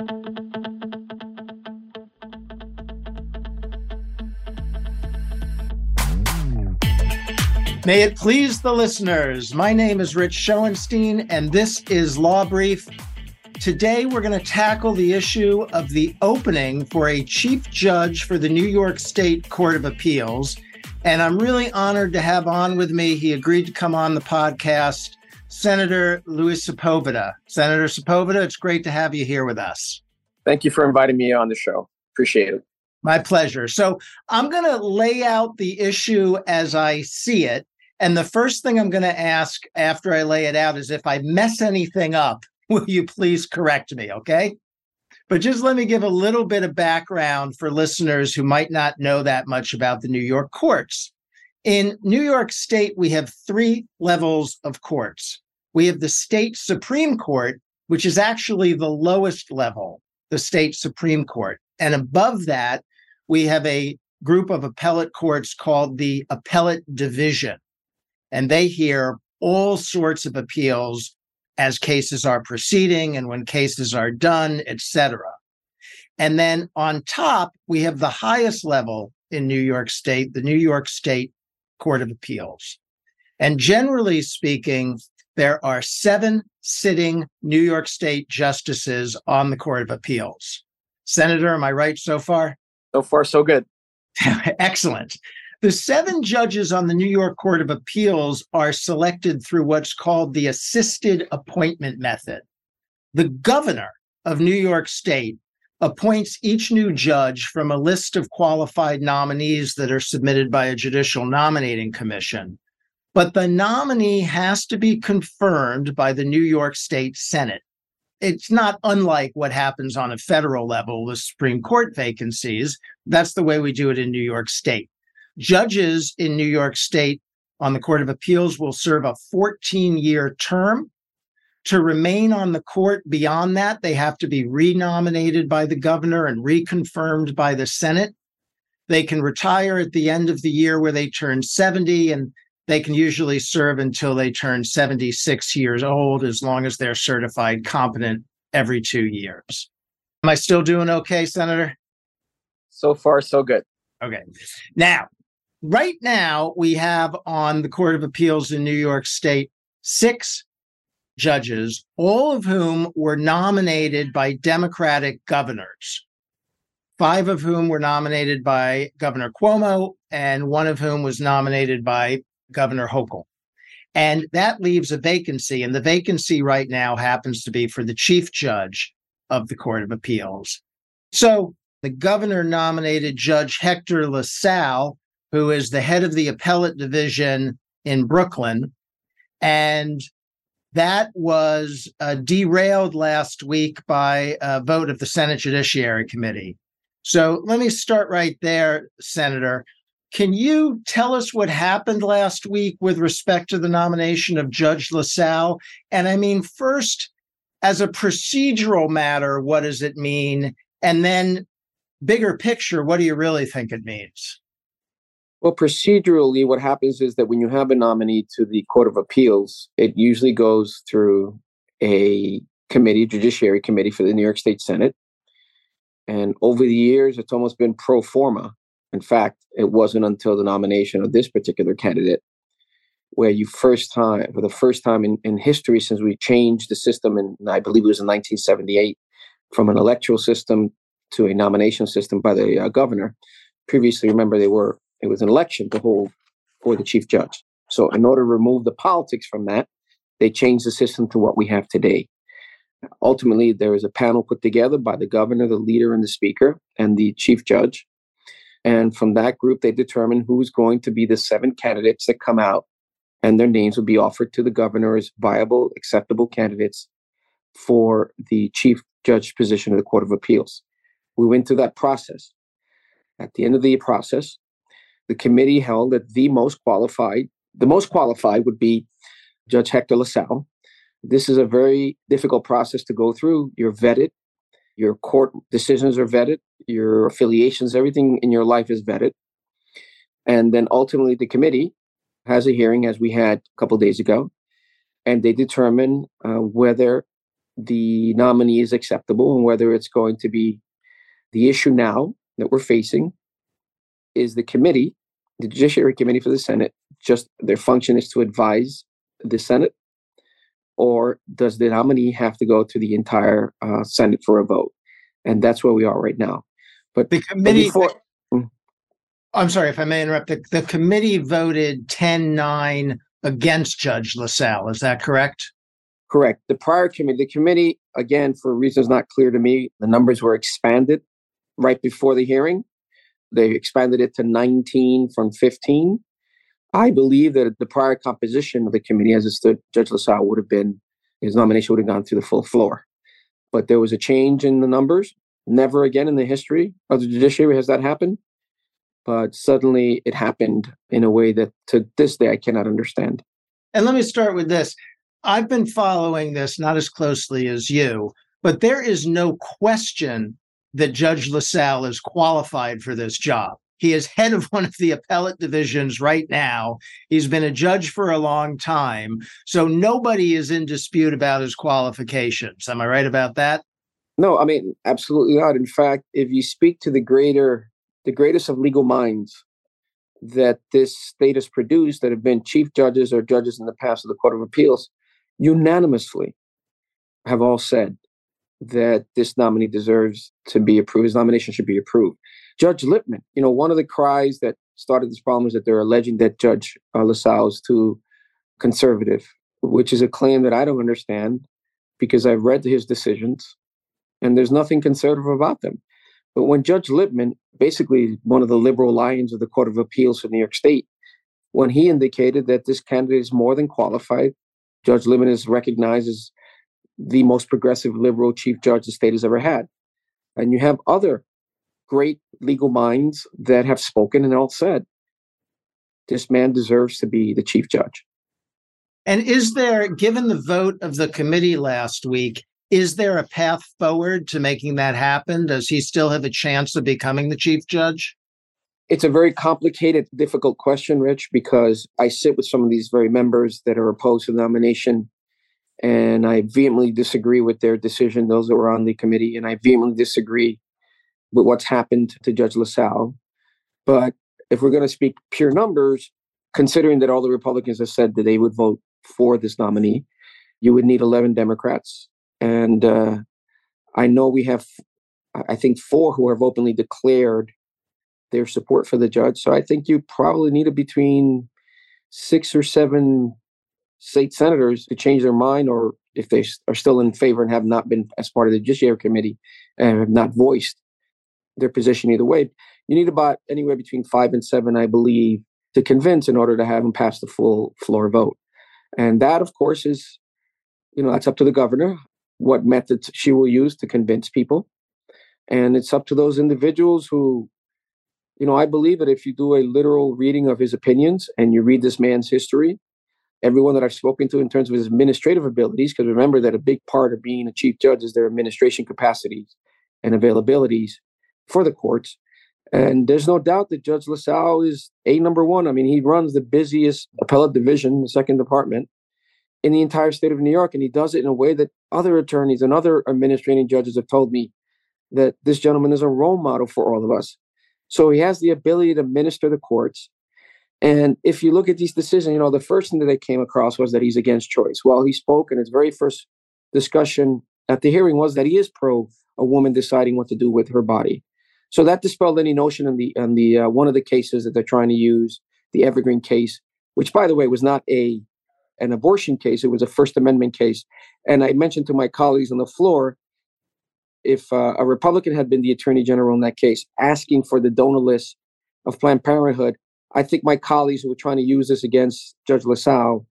May it please the listeners, my name is Rich Schoenstein, and this is Law Brief. Today, we're going to tackle the issue of the opening for a chief judge for the New York State Court of Appeals. And I'm really honored to have on with me, he agreed to come on the podcast, Senator Louis Sepulveda. Senator Sepulveda, it's great to have you here with us. Thank you for inviting me on the show. Appreciate it. My pleasure. So I'm going to lay out the issue as I see it. And the first thing I'm going to ask after I lay it out is if I mess anything up, will you please correct me? Okay. But just let me give a little bit of background for listeners who might not know that much about the New York courts. In New York State, we have three levels of courts. We have the state Supreme Court, which is actually the lowest level, the state Supreme Court. And above that, we have a group of appellate courts called the Appellate Division and they hear all sorts of appeals as cases are proceeding and when cases are done, etc. And then on top, we have the highest level in New York State, the New York State Court of Appeals. And generally speaking, there are seven sitting New York State justices on the Court of Appeals. Senator, am I right so far? So far, so good. Excellent. The seven judges on the New York Court of Appeals are selected through what's called the assisted appointment method. The governor of New York State appoints each new judge from a list of qualified nominees that are submitted by a judicial nominating commission. But the nominee has to be confirmed by the New York State Senate. It's not unlike what happens on a federal level with Supreme Court vacancies. That's the way we do it in New York State. Judges in New York State on the Court of Appeals will serve a 14 year term. To remain on the court beyond that, they have to be renominated by the governor and reconfirmed by the Senate. They can retire at the end of the year where they turn 70, and they can usually serve until they turn 76 years old, as long as they're certified competent every two years. Am I still doing okay, Senator? So far, so good. Okay. Now, right now we have on the Court of Appeals in New York State six judges, all of whom were nominated by Democratic governors, five of whom were nominated by Governor Cuomo, and one of whom was nominated by Governor Hochul. And that leaves a vacancy. And the vacancy right now happens to be for the chief judge of the Court of Appeals. So the governor nominated Judge Hector LaSalle who is the head of the appellate division in Brooklyn. And that was uh, derailed last week by a vote of the Senate Judiciary Committee. So let me start right there, Senator. Can you tell us what happened last week with respect to the nomination of Judge LaSalle? And I mean, first, as a procedural matter, what does it mean? And then, bigger picture, what do you really think it means? Well, procedurally, what happens is that when you have a nominee to the Court of Appeals, it usually goes through a committee, Judiciary Committee for the New York State Senate. And over the years, it's almost been pro forma. In fact, it wasn't until the nomination of this particular candidate where you first time, for the first time in, in history since we changed the system, and I believe it was in 1978, from an electoral system to a nomination system by the uh, governor. Previously, remember, they were it was an election to hold for the chief judge. So, in order to remove the politics from that, they changed the system to what we have today. Ultimately, there is a panel put together by the governor, the leader, and the speaker, and the chief judge. And from that group, they determine who's going to be the seven candidates that come out, and their names will be offered to the governor as viable, acceptable candidates for the chief judge position of the Court of Appeals. We went through that process. At the end of the process, the committee held that the most qualified, the most qualified would be Judge Hector LaSalle. This is a very difficult process to go through. You're vetted, your court decisions are vetted, your affiliations, everything in your life is vetted. And then ultimately, the committee has a hearing, as we had a couple days ago, and they determine uh, whether the nominee is acceptable and whether it's going to be the issue now that we're facing is the committee, the Judiciary Committee for the Senate, just their function is to advise the Senate, or does the nominee have to go to the entire uh, Senate for a vote? And that's where we are right now. But the committee. Before, hmm. I'm sorry if I may interrupt. The, the committee voted 10 9 against Judge LaSalle. Is that correct? Correct. The prior committee, the committee, again, for reasons not clear to me, the numbers were expanded right before the hearing. They expanded it to 19 from 15. I believe that the prior composition of the committee, as it stood, Judge LaSalle would have been, his nomination would have gone through the full floor. But there was a change in the numbers. Never again in the history of the judiciary has that happened. But suddenly it happened in a way that to this day I cannot understand. And let me start with this. I've been following this not as closely as you, but there is no question that Judge LaSalle is qualified for this job. He is head of one of the appellate divisions right now. He's been a judge for a long time. So nobody is in dispute about his qualifications. Am I right about that? No, I mean, absolutely not. In fact, if you speak to the greater, the greatest of legal minds that this state has produced that have been chief judges or judges in the past of the Court of Appeals, unanimously have all said that this nominee deserves to be approved. His nomination should be approved. Judge Lippman, you know, one of the cries that started this problem is that they're alleging that Judge uh, LaSalle is too conservative, which is a claim that I don't understand because I've read his decisions and there's nothing conservative about them. But when Judge Lippman, basically one of the liberal lions of the Court of Appeals for New York State, when he indicated that this candidate is more than qualified, Judge Lippman is recognized as the most progressive liberal chief judge the state has ever had. And you have other great legal minds that have spoken and all said, this man deserves to be the chief judge. And is there, given the vote of the committee last week, is there a path forward to making that happen? Does he still have a chance of becoming the chief judge? It's a very complicated, difficult question, Rich, because I sit with some of these very members that are opposed to the nomination and I vehemently disagree with their decision, those that were on the committee, and I vehemently disagree with what's happened to Judge LaSalle. But if we're going to speak pure numbers, considering that all the Republicans have said that they would vote for this nominee, you would need 11 Democrats. And uh, I know we have, I think, four who have openly declared their support for the judge. So I think you probably need between six or seven state senators to change their mind or if they are still in favor and have not been as part of the judiciary committee and have not voiced their position either way. You need about anywhere between five and seven i believe to convince in order to have them pass the full floor vote. And that of course is you know that's up to the governor what methods she will use to convince people. And it's up to those individuals who you know i believe that if you do a literal reading of his opinions and you read this man's history everyone that I've spoken to in terms of his administrative abilities, because remember that a big part of being a chief judge is their administration capacities and availabilities for the courts. And there's no doubt that Judge LaSalle is a number one. I mean, he runs the busiest appellate division, the second department, in the entire state of New York. And he does it in a way that other attorneys and other administrating judges have told me that this gentleman is a role model for all of us. So he has the ability to minister the courts. And if you look at these decisions, you know, the first thing that they came across was that he's against choice. Well, he spoke in his very first discussion at the hearing was that he is pro a woman deciding what to do with her body. So that dispelled any notion in the in the uh, one of the cases that they're trying to use, the Evergreen case, which by the way was not a an abortion case; it was a First Amendment case. And I mentioned to my colleagues on the floor, if uh, a Republican had been the Attorney General in that case, asking for the donor list of Planned Parenthood, I think my colleagues who were trying to use this against Judge LaSalle,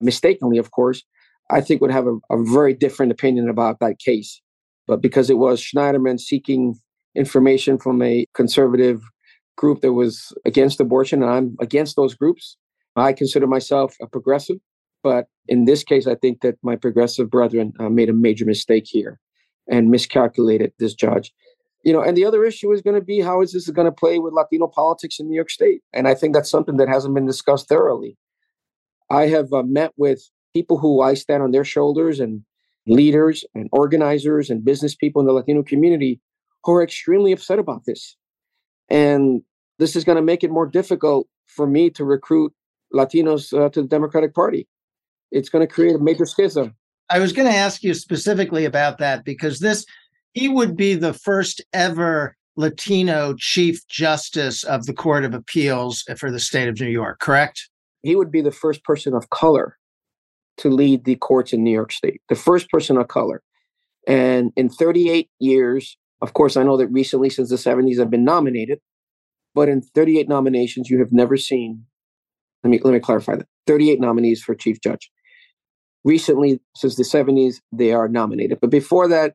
mistakenly, of course, I think would have a, a very different opinion about that case. But because it was Schneiderman seeking information from a conservative group that was against abortion, and I'm against those groups, I consider myself a progressive. But in this case, I think that my progressive brethren uh, made a major mistake here and miscalculated this judge you know, and the other issue is going to be how is this going to play with Latino politics in New York State? And I think that's something that hasn't been discussed thoroughly. I have uh, met with people who I stand on their shoulders, and leaders and organizers and business people in the Latino community who are extremely upset about this. And this is going to make it more difficult for me to recruit Latinos uh, to the Democratic Party. It's going to create a major schism. I was going to ask you specifically about that because this, he would be the first ever Latino Chief Justice of the Court of Appeals for the state of New York, correct? He would be the first person of color to lead the courts in New York State, the first person of color. And in 38 years, of course, I know that recently, since the 70s, I've been nominated, but in 38 nominations, you have never seen. Let me let me clarify that: 38 nominees for chief judge. Recently, since the 70s, they are nominated, but before that,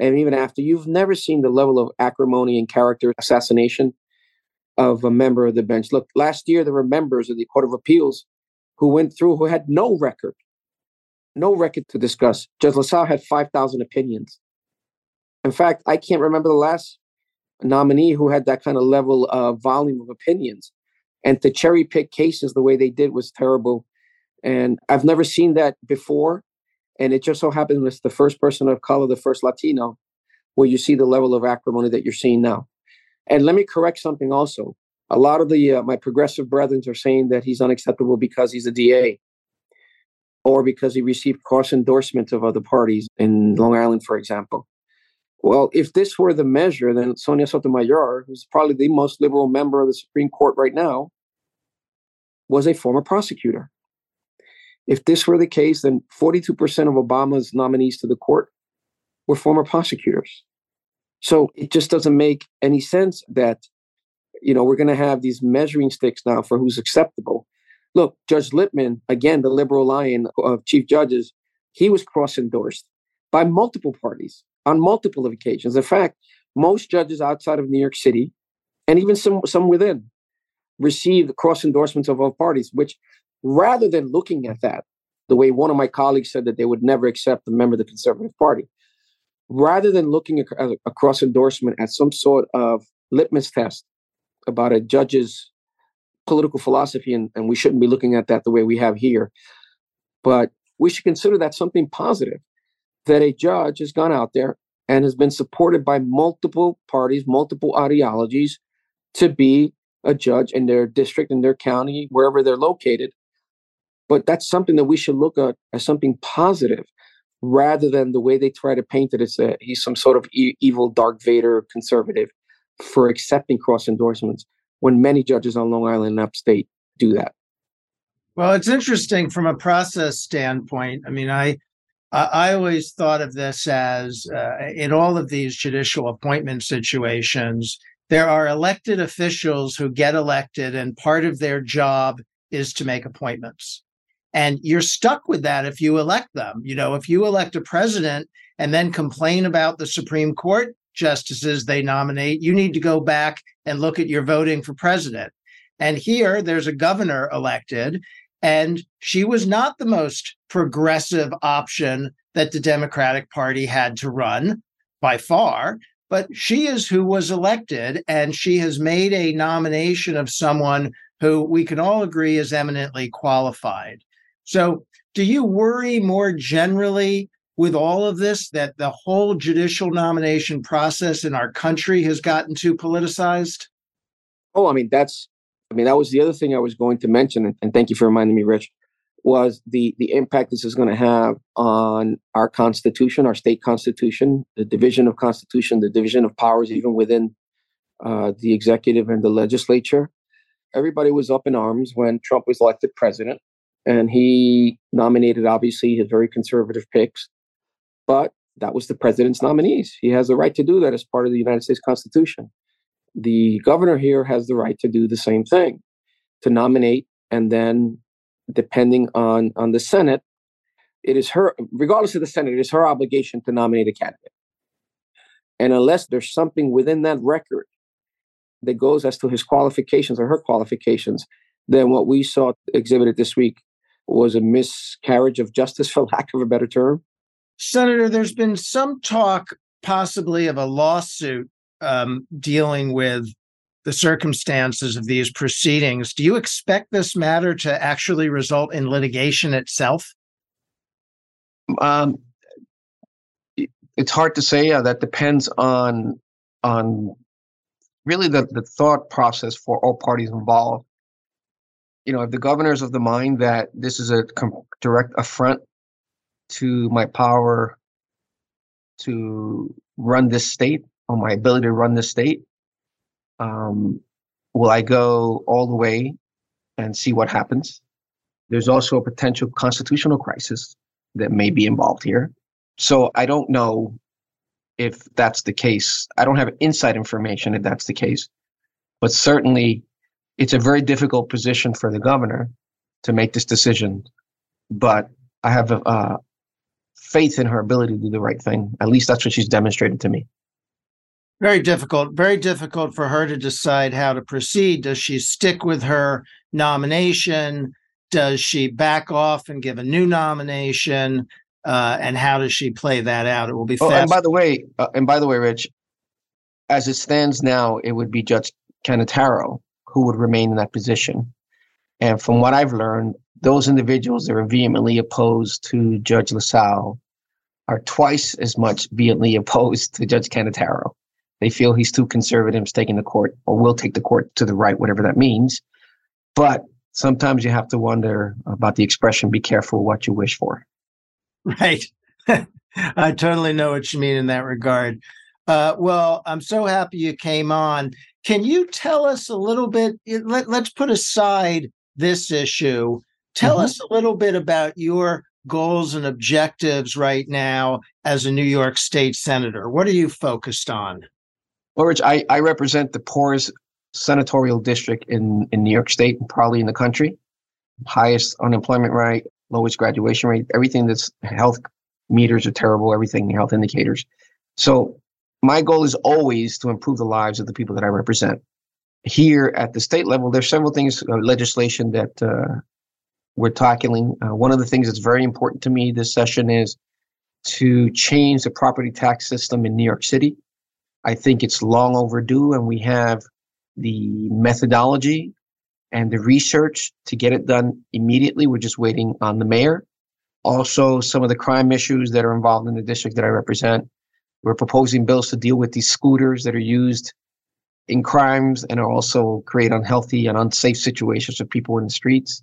and even after, you've never seen the level of acrimony and character assassination of a member of the bench. Look, last year there were members of the Court of Appeals who went through who had no record, no record to discuss. Judge LaSalle had 5,000 opinions. In fact, I can't remember the last nominee who had that kind of level of volume of opinions. And to cherry pick cases the way they did was terrible. And I've never seen that before. And it just so happened it's the first person of color, the first Latino, where you see the level of acrimony that you're seeing now. And let me correct something also. A lot of the uh, my progressive brethren are saying that he's unacceptable because he's a DA or because he received cross endorsement of other parties in Long Island, for example. Well, if this were the measure, then Sonia Sotomayor, who's probably the most liberal member of the Supreme Court right now, was a former prosecutor. If this were the case, then 42% of Obama's nominees to the court were former prosecutors. So it just doesn't make any sense that, you know, we're going to have these measuring sticks now for who's acceptable. Look, Judge Lippman, again, the liberal lion of chief judges, he was cross endorsed by multiple parties on multiple occasions. In fact, most judges outside of New York City, and even some, some within, received cross endorsements of all parties, which rather than looking at that, the way one of my colleagues said that they would never accept a member of the Conservative Party, rather than looking at a cross endorsement as some sort of litmus test about a judge's political philosophy, and, and we shouldn't be looking at that the way we have here, but we should consider that something positive that a judge has gone out there and has been supported by multiple parties, multiple ideologies to be a judge in their district, in their county, wherever they're located. But that's something that we should look at as something positive rather than the way they try to paint it as a, he's some sort of e- evil Dark Vader conservative for accepting cross endorsements when many judges on Long Island and upstate do that. Well, it's interesting from a process standpoint. I mean, I I always thought of this as uh, in all of these judicial appointment situations, there are elected officials who get elected, and part of their job is to make appointments. And you're stuck with that if you elect them. You know, if you elect a president and then complain about the Supreme Court justices they nominate, you need to go back and look at your voting for president. And here there's a governor elected, and she was not the most progressive option that the Democratic Party had to run by far. But she is who was elected, and she has made a nomination of someone who we can all agree is eminently qualified. So, do you worry more generally with all of this that the whole judicial nomination process in our country has gotten too politicized? Oh, I mean, that's I mean, that was the other thing I was going to mention, and thank you for reminding me, Rich, was the the impact this is going to have on our constitution, our state constitution, the division of constitution, the division of powers, even within uh, the executive and the legislature. Everybody was up in arms when Trump was elected president, and he nominated obviously his very conservative picks, but that was the president's nominees. He has the right to do that as part of the United States Constitution the governor here has the right to do the same thing to nominate and then depending on on the senate it is her regardless of the senate it is her obligation to nominate a candidate. And unless there's something within that record that goes as to his qualifications or her qualifications then what we saw exhibited this week was a miscarriage of justice for lack of a better term. Senator there's been some talk possibly of a lawsuit um, dealing with the circumstances of these proceedings, do you expect this matter to actually result in litigation itself? Um, it's hard to say. Uh, that depends on on really the, the thought process for all parties involved. You know, if the governor's of the mind that this is a com- direct affront to my power to run this state or my ability to run the state, um, will I go all the way and see what happens? There's also a potential constitutional crisis that may be involved here. So I don't know if that's the case. I don't have inside information if that's the case. But certainly, it's a very difficult position for the governor to make this decision. But I have uh, faith in her ability to do the right thing. At least that's what she's demonstrated to me. Very difficult. Very difficult for her to decide how to proceed. Does she stick with her nomination? Does she back off and give a new nomination? Uh, and how does she play that out? It will be. Oh, and by the way, uh, and by the way, Rich, as it stands now, it would be Judge Cannataro who would remain in that position. And from what I've learned, those individuals that are vehemently opposed to Judge LaSalle are twice as much vehemently opposed to Judge Cannataro. They feel he's too conservative, taking the court, or will take the court to the right, whatever that means. But sometimes you have to wonder about the expression be careful what you wish for. Right. I totally know what you mean in that regard. Uh, well, I'm so happy you came on. Can you tell us a little bit? Let, let's put aside this issue. Tell mm-hmm. us a little bit about your goals and objectives right now as a New York State Senator. What are you focused on? Well, Rich, I, I represent the poorest senatorial district in, in New York State and probably in the country. Highest unemployment rate, lowest graduation rate, everything that's health meters are terrible, everything health indicators. So my goal is always to improve the lives of the people that I represent. Here at the state level, there's several things, uh, legislation that uh, we're tackling. Uh, one of the things that's very important to me this session is to change the property tax system in New York City. I think it's long overdue, and we have the methodology and the research to get it done immediately. We're just waiting on the mayor. Also, some of the crime issues that are involved in the district that I represent. We're proposing bills to deal with these scooters that are used in crimes and also create unhealthy and unsafe situations for people in the streets.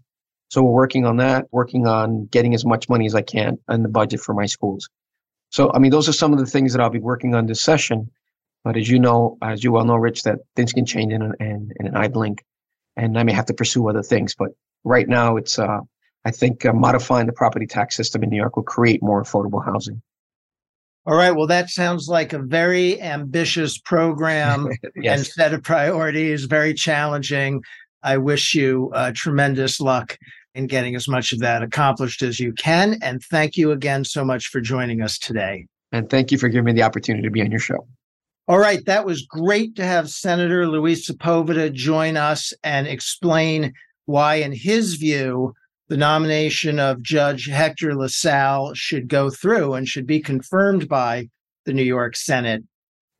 So we're working on that, working on getting as much money as I can in the budget for my schools. So, I mean, those are some of the things that I'll be working on this session. But as you know, as you well know, Rich, that things can change in an, in, in an eye blink, and I may have to pursue other things. But right now, it's uh, I think uh, modifying the property tax system in New York will create more affordable housing. All right. Well, that sounds like a very ambitious program yes. and set of priorities. Very challenging. I wish you uh, tremendous luck in getting as much of that accomplished as you can. And thank you again so much for joining us today. And thank you for giving me the opportunity to be on your show. All right, that was great to have Senator Luis Sepulveda join us and explain why, in his view, the nomination of Judge Hector LaSalle should go through and should be confirmed by the New York Senate.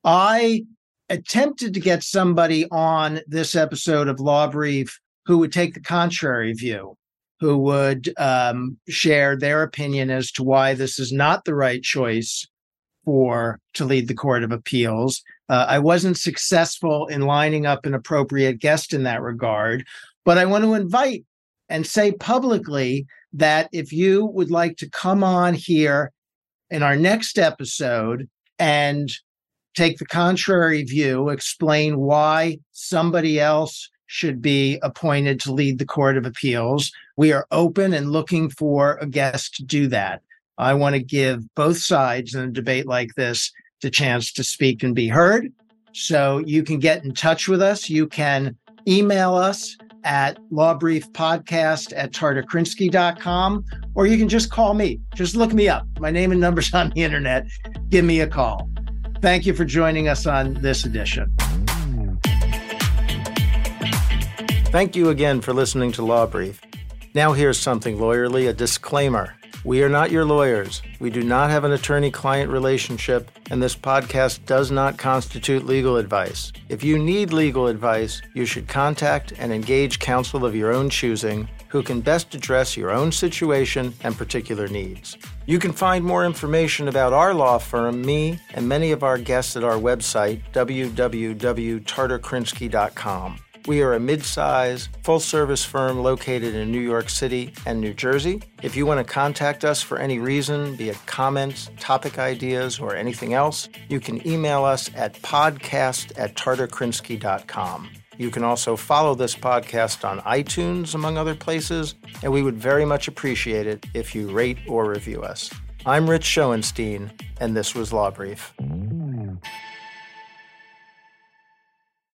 I attempted to get somebody on this episode of Law Brief who would take the contrary view, who would um, share their opinion as to why this is not the right choice for to lead the Court of Appeals. Uh, I wasn't successful in lining up an appropriate guest in that regard, but I want to invite and say publicly that if you would like to come on here in our next episode and take the contrary view, explain why somebody else should be appointed to lead the Court of Appeals. We are open and looking for a guest to do that. I want to give both sides in a debate like this the chance to speak and be heard. So you can get in touch with us. You can email us at lawbriefpodcast at tarterkrinsky.com, or you can just call me. Just look me up. My name and number's on the internet. Give me a call. Thank you for joining us on this edition. Thank you again for listening to Law Brief. Now, here's something lawyerly a disclaimer. We are not your lawyers. We do not have an attorney client relationship, and this podcast does not constitute legal advice. If you need legal advice, you should contact and engage counsel of your own choosing who can best address your own situation and particular needs. You can find more information about our law firm, me, and many of our guests at our website, www.tarterkrinsky.com. We are a mid-size, full-service firm located in New York City and New Jersey. If you want to contact us for any reason, be it comments, topic ideas, or anything else, you can email us at podcast at tarterkrinsky.com. You can also follow this podcast on iTunes, among other places, and we would very much appreciate it if you rate or review us. I'm Rich Schoenstein, and this was Law Brief.